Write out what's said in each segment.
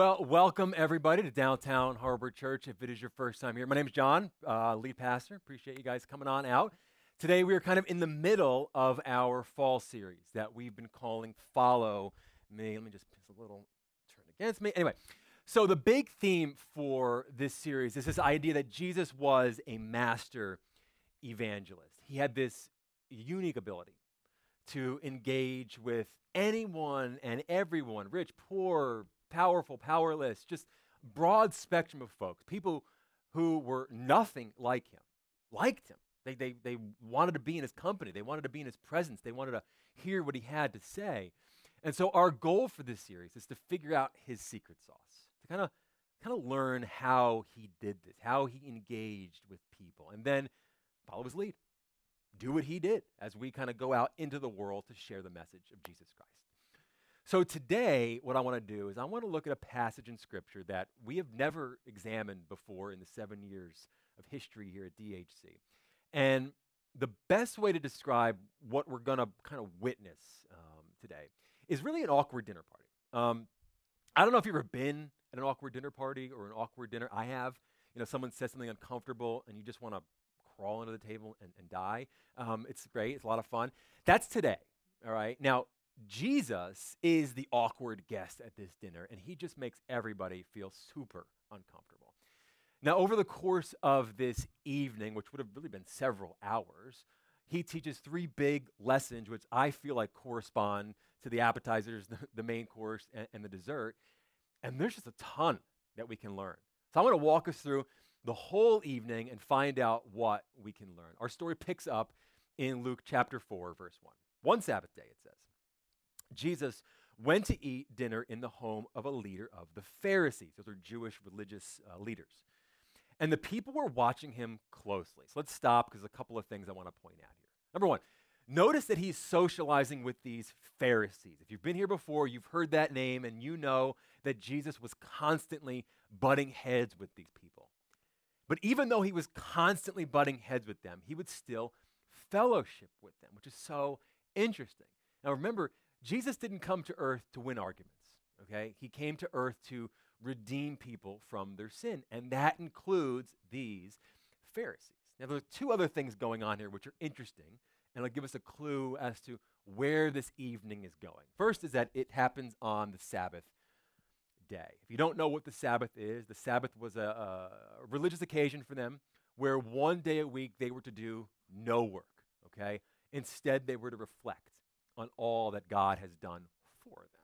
Well, welcome everybody to Downtown Harbor Church. If it is your first time here, my name is John, uh, lead pastor. Appreciate you guys coming on out. Today we are kind of in the middle of our fall series that we've been calling Follow Me. Let me just put a little turn against me. Anyway, so the big theme for this series is this idea that Jesus was a master evangelist. He had this unique ability to engage with anyone and everyone, rich, poor, powerful, powerless, just broad spectrum of folks, people who were nothing like him, liked him. They, they, they wanted to be in his company. They wanted to be in his presence. They wanted to hear what he had to say. And so our goal for this series is to figure out his secret sauce, to kind of kind of learn how he did this, how he engaged with people, and then follow his lead. Do what he did as we kind of go out into the world to share the message of Jesus Christ. So today, what I want to do is I want to look at a passage in Scripture that we have never examined before in the seven years of history here at DHC. And the best way to describe what we're going to kind of witness um, today is really an awkward dinner party. Um, I don't know if you've ever been at an awkward dinner party or an awkward dinner. I have. You know, someone says something uncomfortable and you just want to crawl under the table and, and die. Um, it's great. It's a lot of fun. That's today. All right. Now, Jesus is the awkward guest at this dinner, and he just makes everybody feel super uncomfortable. Now, over the course of this evening, which would have really been several hours, he teaches three big lessons, which I feel like correspond to the appetizers, the, the main course, and, and the dessert. And there's just a ton that we can learn. So I want to walk us through the whole evening and find out what we can learn. Our story picks up in Luke chapter 4, verse 1. One Sabbath day, it says. Jesus went to eat dinner in the home of a leader of the Pharisees. Those are Jewish religious uh, leaders. And the people were watching him closely. So let's stop because a couple of things I want to point out here. Number one, notice that he's socializing with these Pharisees. If you've been here before, you've heard that name and you know that Jesus was constantly butting heads with these people. But even though he was constantly butting heads with them, he would still fellowship with them, which is so interesting. Now remember, Jesus didn't come to earth to win arguments, okay? He came to earth to redeem people from their sin, and that includes these Pharisees. Now, there are two other things going on here which are interesting, and it'll give us a clue as to where this evening is going. First is that it happens on the Sabbath day. If you don't know what the Sabbath is, the Sabbath was a, a religious occasion for them where one day a week they were to do no work, okay? Instead, they were to reflect on all that God has done for them.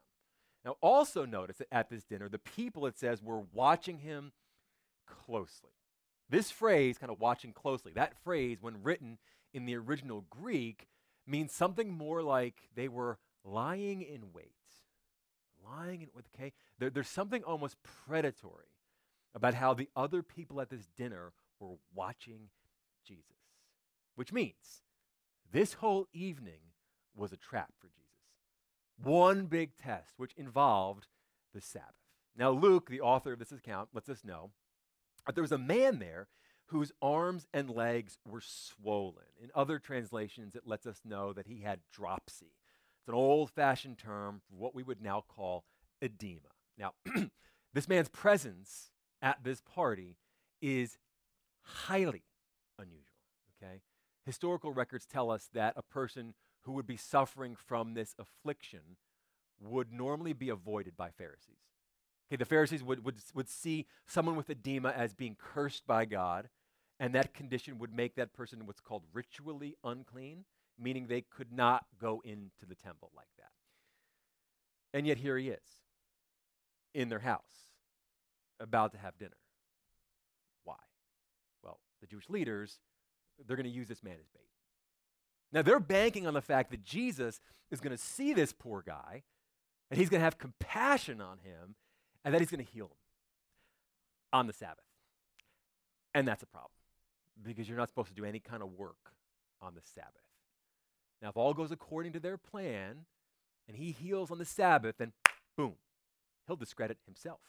Now, also notice that at this dinner, the people, it says, were watching him closely. This phrase, kind of watching closely, that phrase, when written in the original Greek, means something more like they were lying in wait. Lying in wait, okay? There, there's something almost predatory about how the other people at this dinner were watching Jesus, which means this whole evening was a trap for Jesus. One big test, which involved the Sabbath. Now, Luke, the author of this account, lets us know that there was a man there whose arms and legs were swollen. In other translations, it lets us know that he had dropsy. It's an old fashioned term for what we would now call edema. Now, this man's presence at this party is highly unusual, okay? Historical records tell us that a person who would be suffering from this affliction would normally be avoided by Pharisees. Okay, the Pharisees would, would, would see someone with edema as being cursed by God, and that condition would make that person what's called ritually unclean, meaning they could not go into the temple like that. And yet here he is in their house, about to have dinner. Why? Well, the Jewish leaders, they're going to use this man as bait. Now, they're banking on the fact that Jesus is going to see this poor guy and he's going to have compassion on him and that he's going to heal him on the Sabbath. And that's a problem because you're not supposed to do any kind of work on the Sabbath. Now, if all goes according to their plan and he heals on the Sabbath, then boom, he'll discredit himself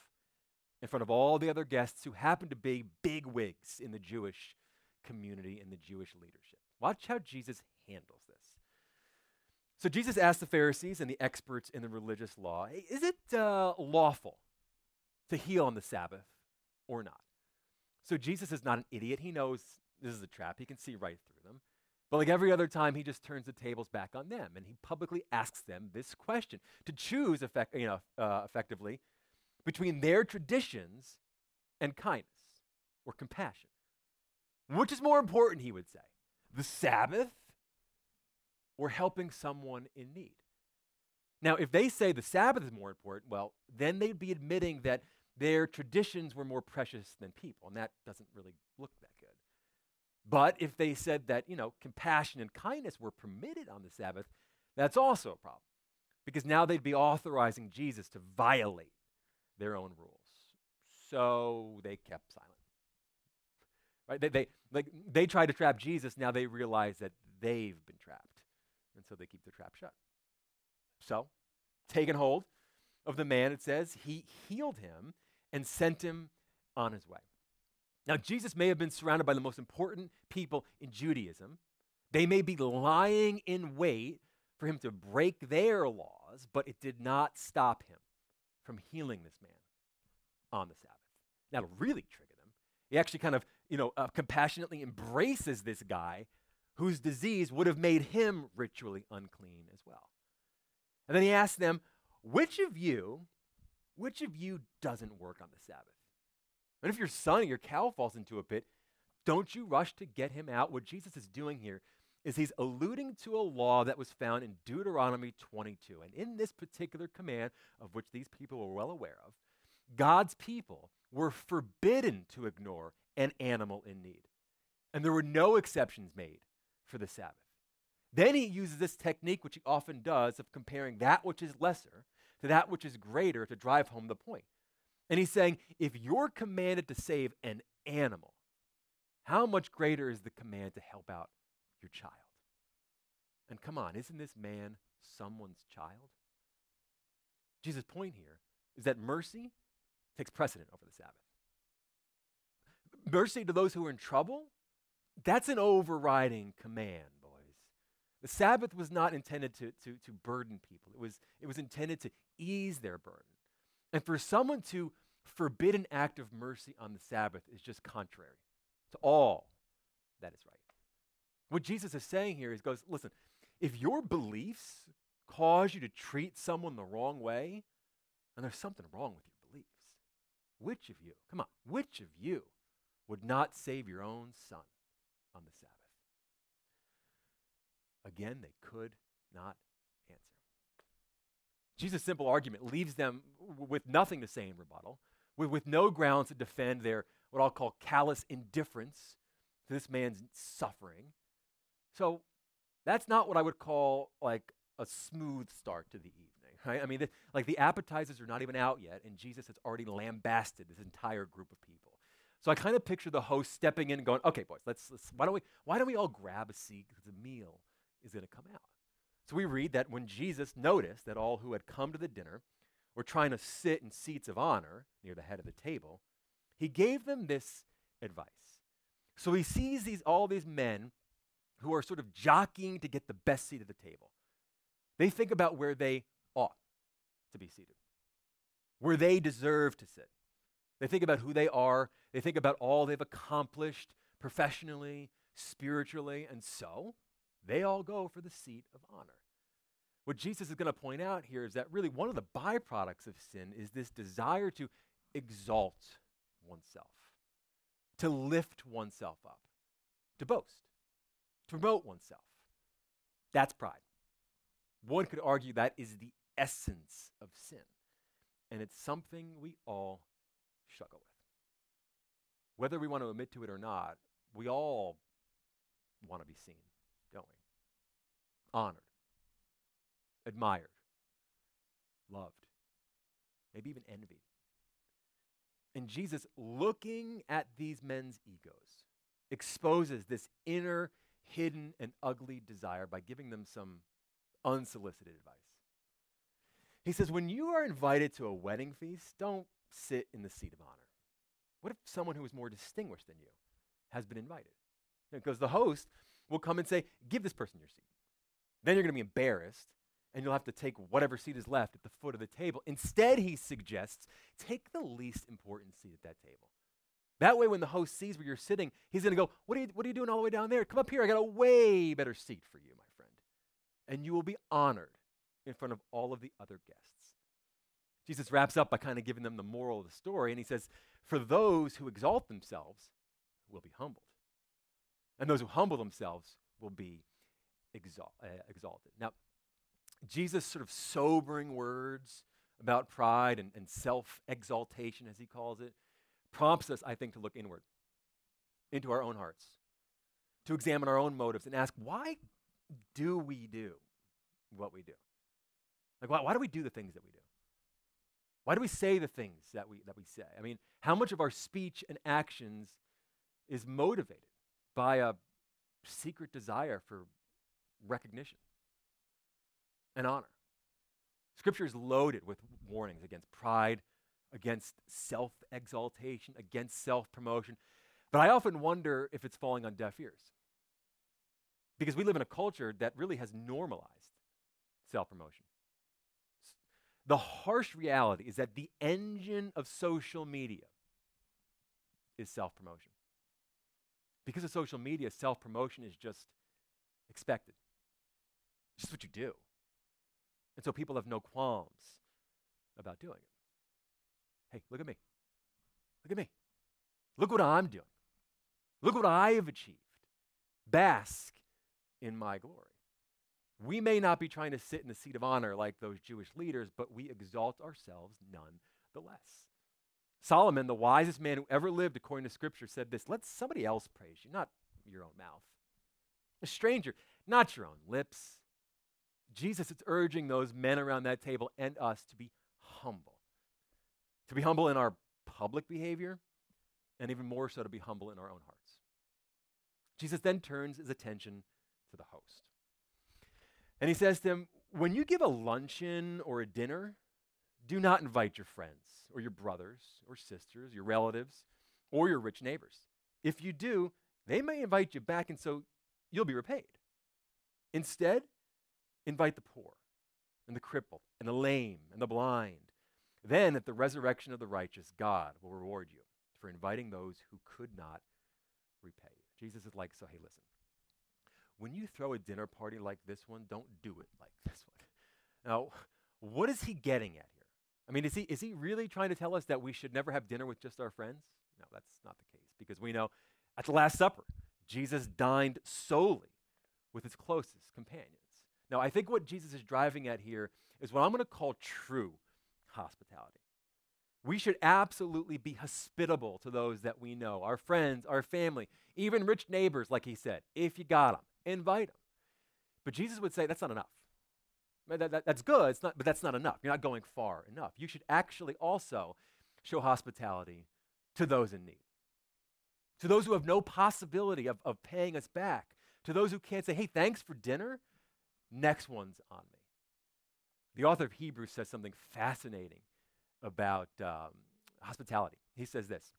in front of all the other guests who happen to be big wigs in the Jewish community and the Jewish leadership. Watch how Jesus handles this. So Jesus asked the Pharisees and the experts in the religious law, Is it uh, lawful to heal on the Sabbath or not. So Jesus is not an idiot. He knows this is a trap. He can see right through them. But like every other time, he just turns the tables back on them and he publicly asks them this question to choose effect, you know, uh, effectively between their traditions and kindness or compassion. Which is more important, he would say? The Sabbath or helping someone in need? Now, if they say the Sabbath is more important, well, then they'd be admitting that their traditions were more precious than people, and that doesn't really look that good. But if they said that, you know, compassion and kindness were permitted on the Sabbath, that's also a problem. Because now they'd be authorizing Jesus to violate their own rules. So they kept silent. Right? They, they, like, they tried to trap Jesus, now they realize that they've been trapped. And so they keep the trap shut. So, taking hold of the man, it says, he healed him and sent him on his way. Now, Jesus may have been surrounded by the most important people in Judaism. They may be lying in wait for him to break their laws, but it did not stop him from healing this man on the Sabbath. To really trigger them, he actually kind of, you know, uh, compassionately embraces this guy whose disease would have made him ritually unclean as well. And then he asked them, which of you, which of you doesn't work on the Sabbath? And if your son or your cow falls into a pit, don't you rush to get him out? What Jesus is doing here is he's alluding to a law that was found in Deuteronomy 22. And in this particular command, of which these people were well aware of, God's people were forbidden to ignore an animal in need. And there were no exceptions made for the Sabbath. Then he uses this technique, which he often does, of comparing that which is lesser to that which is greater to drive home the point. And he's saying, if you're commanded to save an animal, how much greater is the command to help out your child? And come on, isn't this man someone's child? Jesus' point here is that mercy takes precedent over the Sabbath. Mercy to those who are in trouble, that's an overriding command, boys. The Sabbath was not intended to, to, to burden people, it was, it was intended to ease their burden. And for someone to forbid an act of mercy on the Sabbath is just contrary to all that is right. What Jesus is saying here is goes, listen, if your beliefs cause you to treat someone the wrong way, and there's something wrong with your beliefs, which of you, come on, which of you would not save your own son on the Sabbath? Again, they could not answer. Jesus' simple argument leaves them with nothing to say in rebuttal, with, with no grounds to defend their, what I'll call callous indifference to this man's suffering. So that's not what I would call like a smooth start to the evening, right? I mean, the, like the appetizers are not even out yet, and Jesus has already lambasted this entire group of people. So I kind of picture the host stepping in and going, "Okay, boys, let's, let's why don't we why don't we all grab a seat because the meal is going to come out." So we read that when Jesus noticed that all who had come to the dinner were trying to sit in seats of honor near the head of the table, he gave them this advice. So he sees these all these men who are sort of jockeying to get the best seat at the table. They think about where they ought to be seated, where they deserve to sit. They think about who they are, they think about all they've accomplished professionally, spiritually, and so they all go for the seat of honor. What Jesus is going to point out here is that really one of the byproducts of sin is this desire to exalt oneself, to lift oneself up, to boast, to promote oneself. That's pride. One could argue that is the essence of sin, and it's something we all struggle with. Whether we want to admit to it or not, we all want to be seen, don't we? Honored, admired, loved, maybe even envied. And Jesus, looking at these men's egos, exposes this inner, hidden, and ugly desire by giving them some unsolicited advice. He says, When you are invited to a wedding feast, don't sit in the seat of honor. What if someone who is more distinguished than you has been invited? Because the host will come and say, Give this person your seat. Then you're going to be embarrassed and you'll have to take whatever seat is left at the foot of the table. Instead, he suggests take the least important seat at that table. That way, when the host sees where you're sitting, he's going to go, what are, you, what are you doing all the way down there? Come up here. I got a way better seat for you, my friend. And you will be honored in front of all of the other guests. Jesus wraps up by kind of giving them the moral of the story, and he says, For those who exalt themselves will be humbled, and those who humble themselves will be exalt, uh, exalted. Now, Jesus' sort of sobering words about pride and, and self exaltation, as he calls it, prompts us, I think, to look inward into our own hearts, to examine our own motives and ask, why do we do what we do? Like, why, why do we do the things that we do? Why do we say the things that we, that we say? I mean, how much of our speech and actions is motivated by a secret desire for recognition and honor? Scripture is loaded with warnings against pride, against self exaltation, against self promotion. But I often wonder if it's falling on deaf ears. Because we live in a culture that really has normalized self promotion. The harsh reality is that the engine of social media is self promotion. Because of social media, self promotion is just expected. It's just what you do. And so people have no qualms about doing it. Hey, look at me. Look at me. Look what I'm doing. Look what I have achieved. Bask in my glory. We may not be trying to sit in the seat of honor like those Jewish leaders, but we exalt ourselves nonetheless. Solomon, the wisest man who ever lived according to Scripture, said this Let somebody else praise you, not your own mouth. A stranger, not your own lips. Jesus is urging those men around that table and us to be humble to be humble in our public behavior, and even more so to be humble in our own hearts. Jesus then turns his attention to the host. And he says to him, When you give a luncheon or a dinner, do not invite your friends or your brothers or sisters, your relatives, or your rich neighbors. If you do, they may invite you back, and so you'll be repaid. Instead, invite the poor and the crippled and the lame and the blind then, at the resurrection of the righteous, God will reward you for inviting those who could not repay you. Jesus is like, so hey, listen. When you throw a dinner party like this one, don't do it like this one. Now, what is he getting at here? I mean, is he, is he really trying to tell us that we should never have dinner with just our friends? No, that's not the case because we know at the Last Supper, Jesus dined solely with his closest companions. Now, I think what Jesus is driving at here is what I'm going to call true hospitality. We should absolutely be hospitable to those that we know, our friends, our family, even rich neighbors, like he said. If you got them, invite them. But Jesus would say that's not enough. That, that, that's good, it's not, but that's not enough. You're not going far enough. You should actually also show hospitality to those in need, to those who have no possibility of, of paying us back, to those who can't say, hey, thanks for dinner, next one's on me. The author of Hebrews says something fascinating about um, hospitality. He says this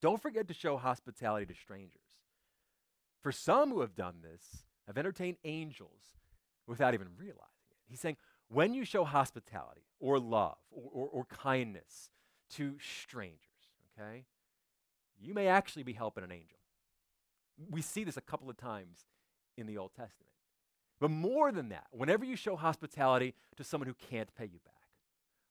Don't forget to show hospitality to strangers. For some who have done this have entertained angels without even realizing it. He's saying, when you show hospitality or love or, or, or kindness to strangers, okay, you may actually be helping an angel. We see this a couple of times in the Old Testament. But more than that, whenever you show hospitality to someone who can't pay you back,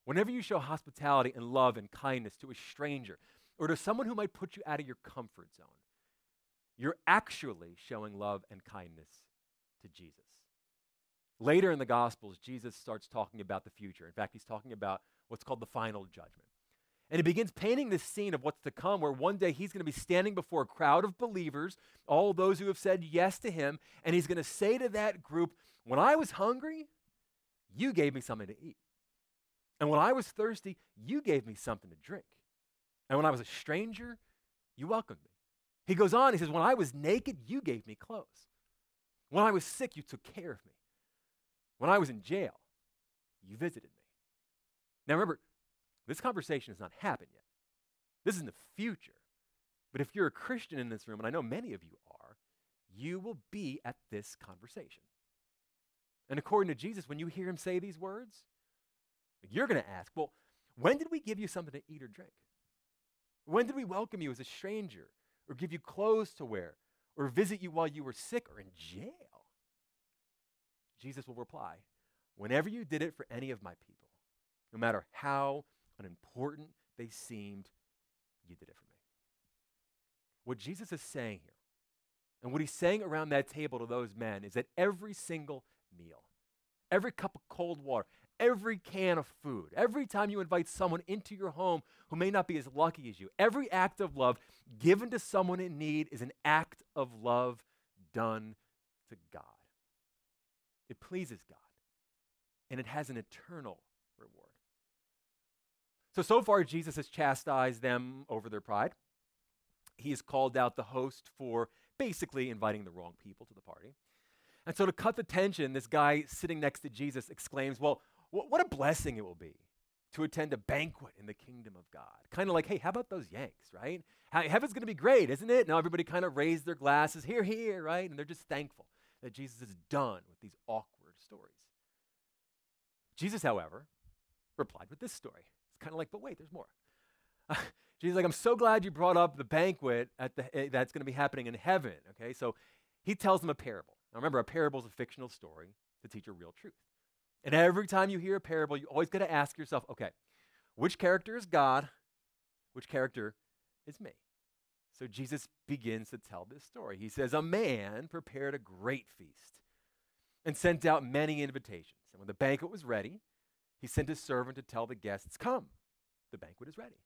whenever you show hospitality and love and kindness to a stranger or to someone who might put you out of your comfort zone, you're actually showing love and kindness to Jesus. Later in the Gospels, Jesus starts talking about the future. In fact, he's talking about what's called the final judgment. And he begins painting this scene of what's to come, where one day he's going to be standing before a crowd of believers, all those who have said yes to him, and he's going to say to that group, When I was hungry, you gave me something to eat. And when I was thirsty, you gave me something to drink. And when I was a stranger, you welcomed me. He goes on, he says, When I was naked, you gave me clothes. When I was sick, you took care of me. When I was in jail, you visited me. Now remember, this conversation has not happened yet. This is in the future. But if you're a Christian in this room, and I know many of you are, you will be at this conversation. And according to Jesus, when you hear him say these words, you're going to ask, well, when did we give you something to eat or drink? When did we welcome you as a stranger, or give you clothes to wear, or visit you while you were sick or in jail? Jesus will reply, Whenever you did it for any of my people, no matter how unimportant they seemed, you did it for me. What Jesus is saying here, and what he's saying around that table to those men, is that every single meal, every cup of cold water, every can of food, every time you invite someone into your home who may not be as lucky as you, every act of love given to someone in need is an act of love done to God. It pleases God, and it has an eternal reward. So, so far, Jesus has chastised them over their pride. He has called out the host for basically inviting the wrong people to the party. And so, to cut the tension, this guy sitting next to Jesus exclaims, Well, what a blessing it will be to attend a banquet in the kingdom of God. Kind of like, hey, how about those Yanks, right? Heaven's going to be great, isn't it? Now everybody kind of raised their glasses, hear, hear, right? And they're just thankful that Jesus is done with these awkward stories. Jesus, however, replied with this story. It's kind of like, but wait, there's more. Jesus like, I'm so glad you brought up the banquet at the, uh, that's going to be happening in heaven. Okay, so he tells them a parable. Now remember, a parable is a fictional story to teach a real truth. And every time you hear a parable, you always got to ask yourself, okay, which character is God? Which character is me? So Jesus begins to tell this story. He says, A man prepared a great feast and sent out many invitations. And when the banquet was ready, he sent his servant to tell the guests, Come, the banquet is ready.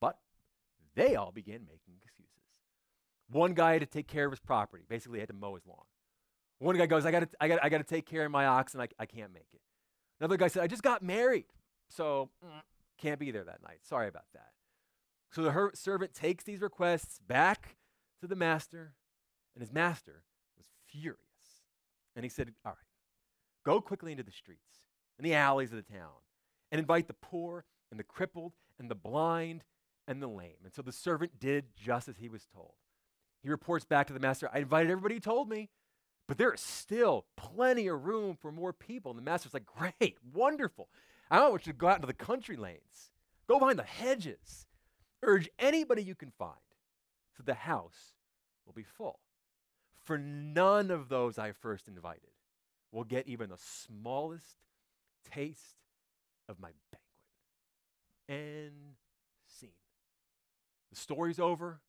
But they all began making excuses. One guy had to take care of his property, basically, had to mow his lawn. One guy goes, I gotta, I gotta, I gotta take care of my oxen, I, I can't make it. Another guy said, I just got married, so mm, can't be there that night. Sorry about that. So the her- servant takes these requests back to the master, and his master was furious. And he said, All right, go quickly into the streets and the alleys of the town and invite the poor and the crippled and the blind and the lame. And so the servant did just as he was told. He reports back to the master, I invited everybody who told me, but there is still plenty of room for more people. And the master's like, Great, wonderful. I want you to go out into the country lanes, go behind the hedges, urge anybody you can find, so the house will be full. For none of those I first invited will get even the smallest taste of my banquet. And scene. The story's over,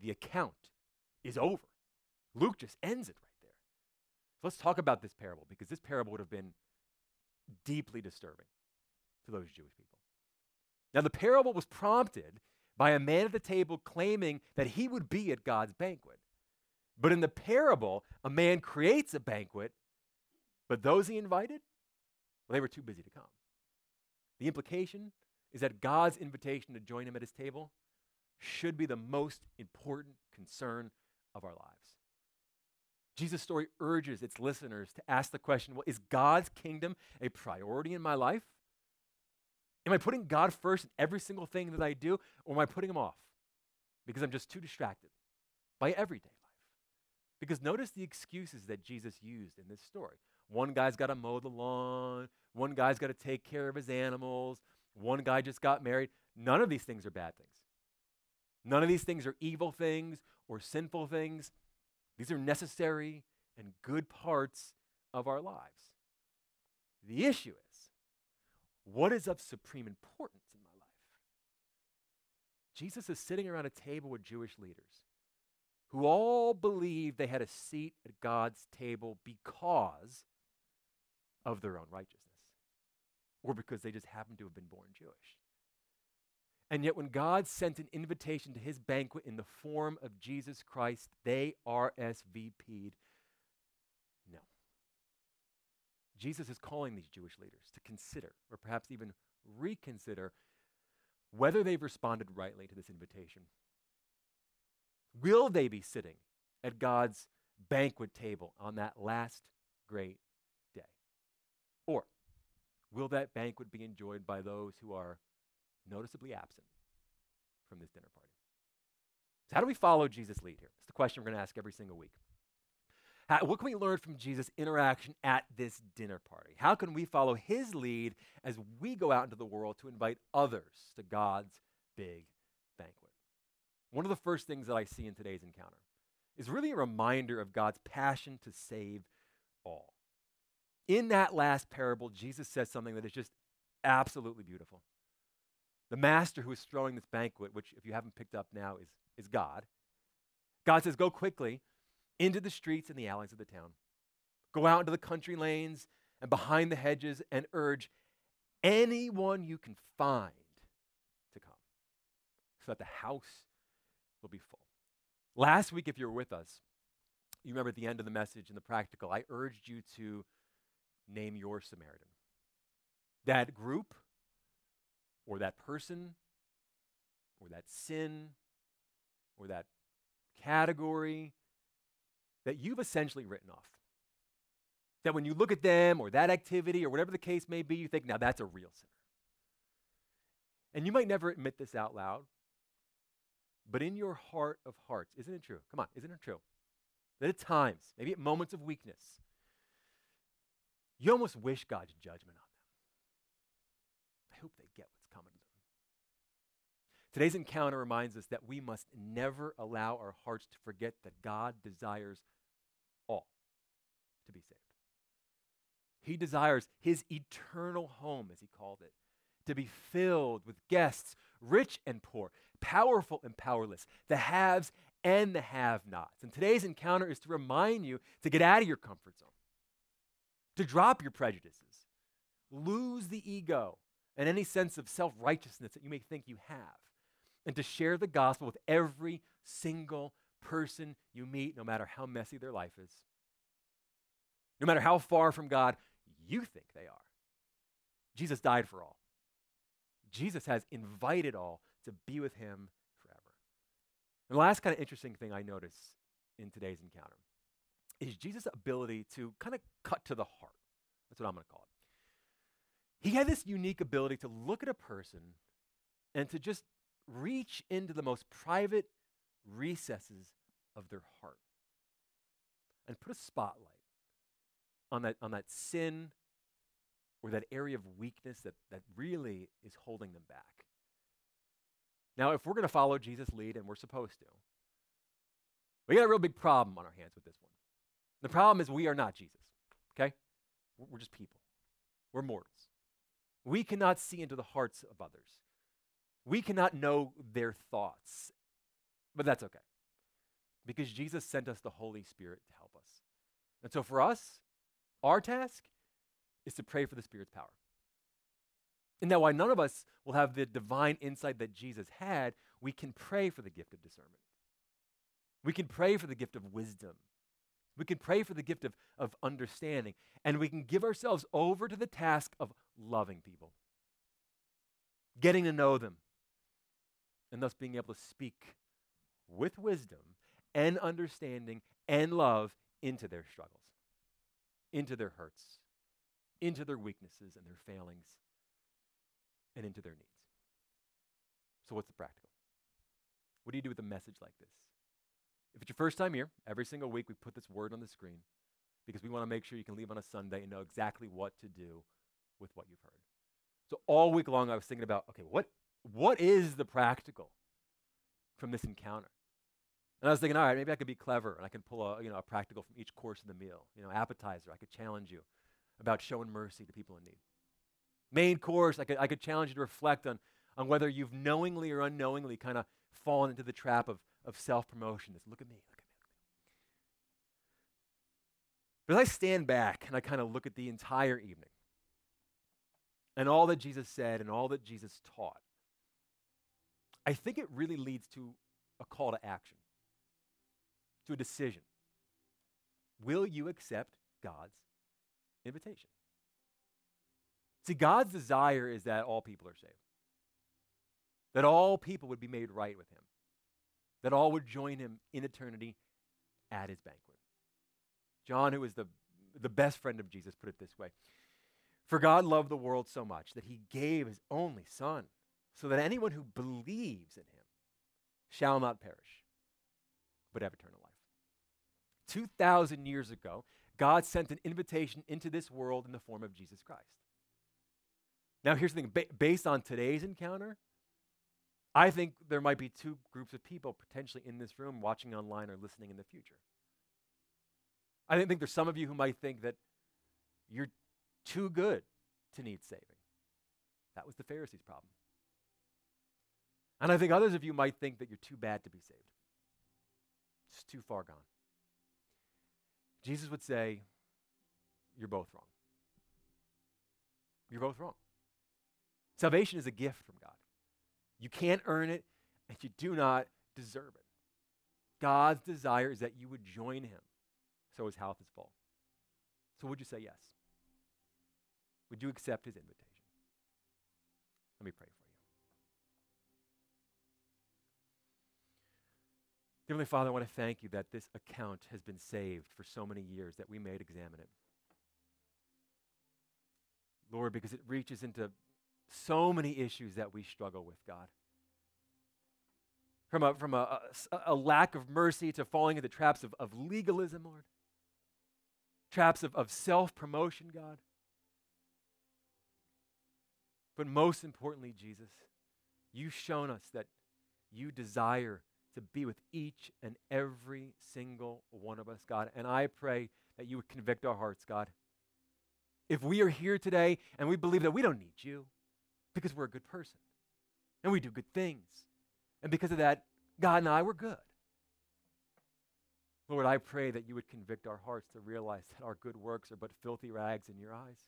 the account is over. Luke just ends it right so let's talk about this parable because this parable would have been deeply disturbing to those Jewish people. Now, the parable was prompted by a man at the table claiming that he would be at God's banquet. But in the parable, a man creates a banquet, but those he invited, well, they were too busy to come. The implication is that God's invitation to join him at his table should be the most important concern of our lives. Jesus' story urges its listeners to ask the question well, is God's kingdom a priority in my life? Am I putting God first in every single thing that I do, or am I putting him off because I'm just too distracted by everyday life? Because notice the excuses that Jesus used in this story. One guy's got to mow the lawn, one guy's got to take care of his animals, one guy just got married. None of these things are bad things. None of these things are evil things or sinful things. These are necessary and good parts of our lives. The issue is what is of supreme importance in my life? Jesus is sitting around a table with Jewish leaders who all believe they had a seat at God's table because of their own righteousness or because they just happened to have been born Jewish. And yet, when God sent an invitation to his banquet in the form of Jesus Christ, they RSVP'd no. Jesus is calling these Jewish leaders to consider, or perhaps even reconsider, whether they've responded rightly to this invitation. Will they be sitting at God's banquet table on that last great day? Or will that banquet be enjoyed by those who are noticeably absent from this dinner party. So, how do we follow Jesus' lead here? It's the question we're going to ask every single week. How, what can we learn from Jesus' interaction at this dinner party? How can we follow his lead as we go out into the world to invite others to God's big banquet? One of the first things that I see in today's encounter is really a reminder of God's passion to save all. In that last parable, Jesus says something that is just absolutely beautiful. The master who is throwing this banquet, which, if you haven't picked up now, is, is God, God says, Go quickly into the streets and the alleys of the town. Go out into the country lanes and behind the hedges and urge anyone you can find to come so that the house will be full. Last week, if you were with us, you remember at the end of the message in the practical, I urged you to name your Samaritan. That group, or that person, or that sin, or that category that you've essentially written off. That when you look at them or that activity or whatever the case may be, you think, now that's a real sinner. And you might never admit this out loud, but in your heart of hearts, isn't it true? Come on, isn't it true? That at times, maybe at moments of weakness, you almost wish God's judgment on them. I hope they get what's coming to them. Today's encounter reminds us that we must never allow our hearts to forget that God desires all to be saved. He desires his eternal home, as he called it, to be filled with guests, rich and poor, powerful and powerless, the haves and the have nots. And today's encounter is to remind you to get out of your comfort zone, to drop your prejudices, lose the ego and any sense of self righteousness that you may think you have and to share the gospel with every single person you meet, no matter how messy their life is, no matter how far from God you think they are. Jesus died for all. Jesus has invited all to be with him forever. And the last kind of interesting thing I notice in today's encounter is Jesus' ability to kind of cut to the heart. That's what I'm going to call it. He had this unique ability to look at a person and to just reach into the most private recesses of their heart and put a spotlight on that, on that sin or that area of weakness that, that really is holding them back. Now, if we're going to follow Jesus' lead, and we're supposed to, we got a real big problem on our hands with this one. The problem is we are not Jesus, okay? We're just people, we're mortals. We cannot see into the hearts of others. We cannot know their thoughts, but that's okay because Jesus sent us the Holy Spirit to help us. And so for us, our task is to pray for the Spirit's power. And that while none of us will have the divine insight that Jesus had, we can pray for the gift of discernment. We can pray for the gift of wisdom. We can pray for the gift of, of understanding. And we can give ourselves over to the task of loving people, getting to know them, and thus being able to speak with wisdom and understanding and love into their struggles, into their hurts, into their weaknesses and their failings, and into their needs. So, what's the practical? What do you do with a message like this? If it's your first time here, every single week we put this word on the screen because we want to make sure you can leave on a Sunday and know exactly what to do with what you've heard. So all week long I was thinking about, okay, what what is the practical from this encounter? And I was thinking, all right, maybe I could be clever and I can pull a, you know, a practical from each course of the meal. You know, appetizer, I could challenge you about showing mercy to people in need. Main course, I could, I could challenge you to reflect on, on whether you've knowingly or unknowingly kind of fallen into the trap of, of self promotion. Look at me, look at me, look at me. But as I stand back and I kind of look at the entire evening and all that Jesus said and all that Jesus taught, I think it really leads to a call to action, to a decision. Will you accept God's invitation? See, God's desire is that all people are saved, that all people would be made right with Him, that all would join Him in eternity at His banquet. John, who was the, the best friend of Jesus, put it this way For God loved the world so much that He gave His only Son so that anyone who believes in him shall not perish, but have eternal life. 2,000 years ago, God sent an invitation into this world in the form of Jesus Christ. Now, here's the thing ba- based on today's encounter, I think there might be two groups of people potentially in this room watching online or listening in the future. I think there's some of you who might think that you're too good to need saving. That was the Pharisees' problem. And I think others of you might think that you're too bad to be saved. It's too far gone. Jesus would say, You're both wrong. You're both wrong. Salvation is a gift from God. You can't earn it, and you do not deserve it. God's desire is that you would join him so his house is full. So would you say yes? Would you accept his invitation? Let me pray Heavenly Father, I want to thank you that this account has been saved for so many years that we may examine it. Lord, because it reaches into so many issues that we struggle with, God. From a, from a, a, a lack of mercy to falling into traps of, of legalism, Lord. Traps of, of self promotion, God. But most importantly, Jesus, you've shown us that you desire to be with each and every single one of us, God. And I pray that you would convict our hearts, God. If we are here today and we believe that we don't need you because we're a good person and we do good things, and because of that, God and I, we're good. Lord, I pray that you would convict our hearts to realize that our good works are but filthy rags in your eyes.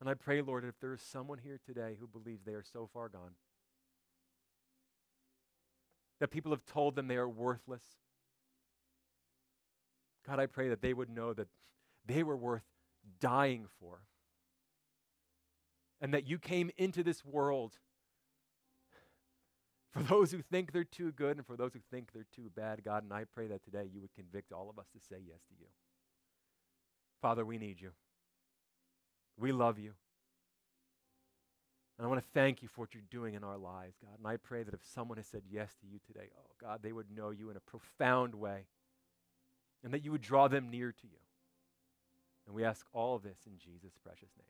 And I pray, Lord, if there is someone here today who believes they are so far gone, that people have told them they are worthless, God, I pray that they would know that they were worth dying for. And that you came into this world for those who think they're too good and for those who think they're too bad, God. And I pray that today you would convict all of us to say yes to you. Father, we need you. We love you. And I want to thank you for what you're doing in our lives, God. And I pray that if someone has said yes to you today, oh, God, they would know you in a profound way and that you would draw them near to you. And we ask all this in Jesus' precious name.